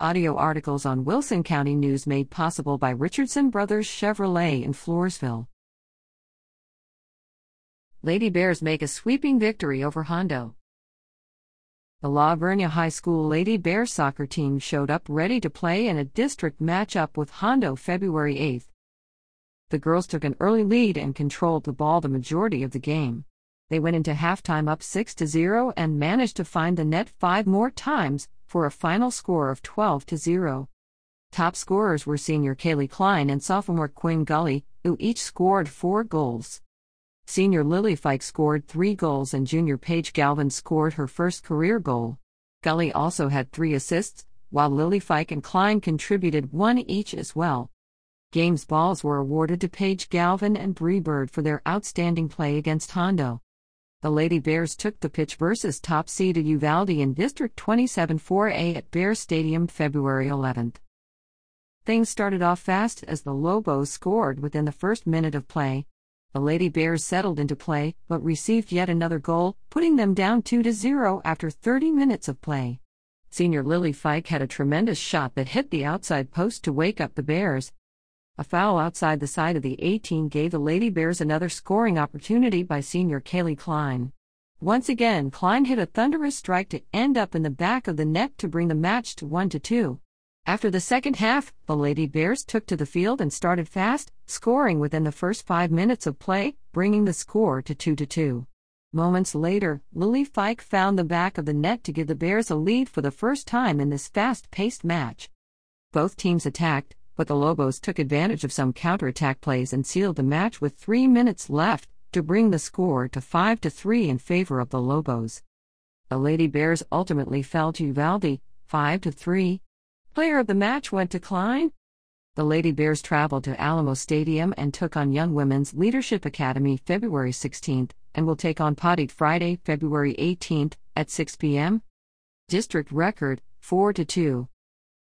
Audio articles on Wilson County News made possible by Richardson Brothers Chevrolet in Floresville. Lady Bears make a sweeping victory over Hondo. The La Vernia High School Lady Bears soccer team showed up ready to play in a district matchup with Hondo February 8. The girls took an early lead and controlled the ball the majority of the game. They went into halftime up 6 to 0 and managed to find the net 5 more times for a final score of 12 to 0. Top scorers were senior Kaylee Klein and sophomore Quinn Gully, who each scored 4 goals. Senior Lily Fike scored 3 goals and junior Paige Galvin scored her first career goal. Gully also had 3 assists, while Lily Fike and Klein contributed 1 each as well. Games balls were awarded to Paige Galvin and Bree Bird for their outstanding play against Hondo the Lady Bears took the pitch versus top seed Uvalde in District 27 4A at Bear Stadium February 11. Things started off fast as the Lobos scored within the first minute of play. The Lady Bears settled into play but received yet another goal, putting them down 2 to 0 after 30 minutes of play. Senior Lily Fike had a tremendous shot that hit the outside post to wake up the Bears, a foul outside the side of the 18 gave the Lady Bears another scoring opportunity by senior Kaylee Klein. Once again, Klein hit a thunderous strike to end up in the back of the net to bring the match to 1 2. After the second half, the Lady Bears took to the field and started fast, scoring within the first five minutes of play, bringing the score to 2 2. Moments later, Lily Fike found the back of the net to give the Bears a lead for the first time in this fast paced match. Both teams attacked, but the Lobos took advantage of some counterattack plays and sealed the match with three minutes left to bring the score to 5 to 3 in favor of the Lobos. The Lady Bears ultimately fell to Uvalde, 5 to 3. Player of the match went to Klein. The Lady Bears traveled to Alamo Stadium and took on Young Women's Leadership Academy February 16th and will take on Poteet Friday, February 18th at 6 p.m. District record 4 to 2.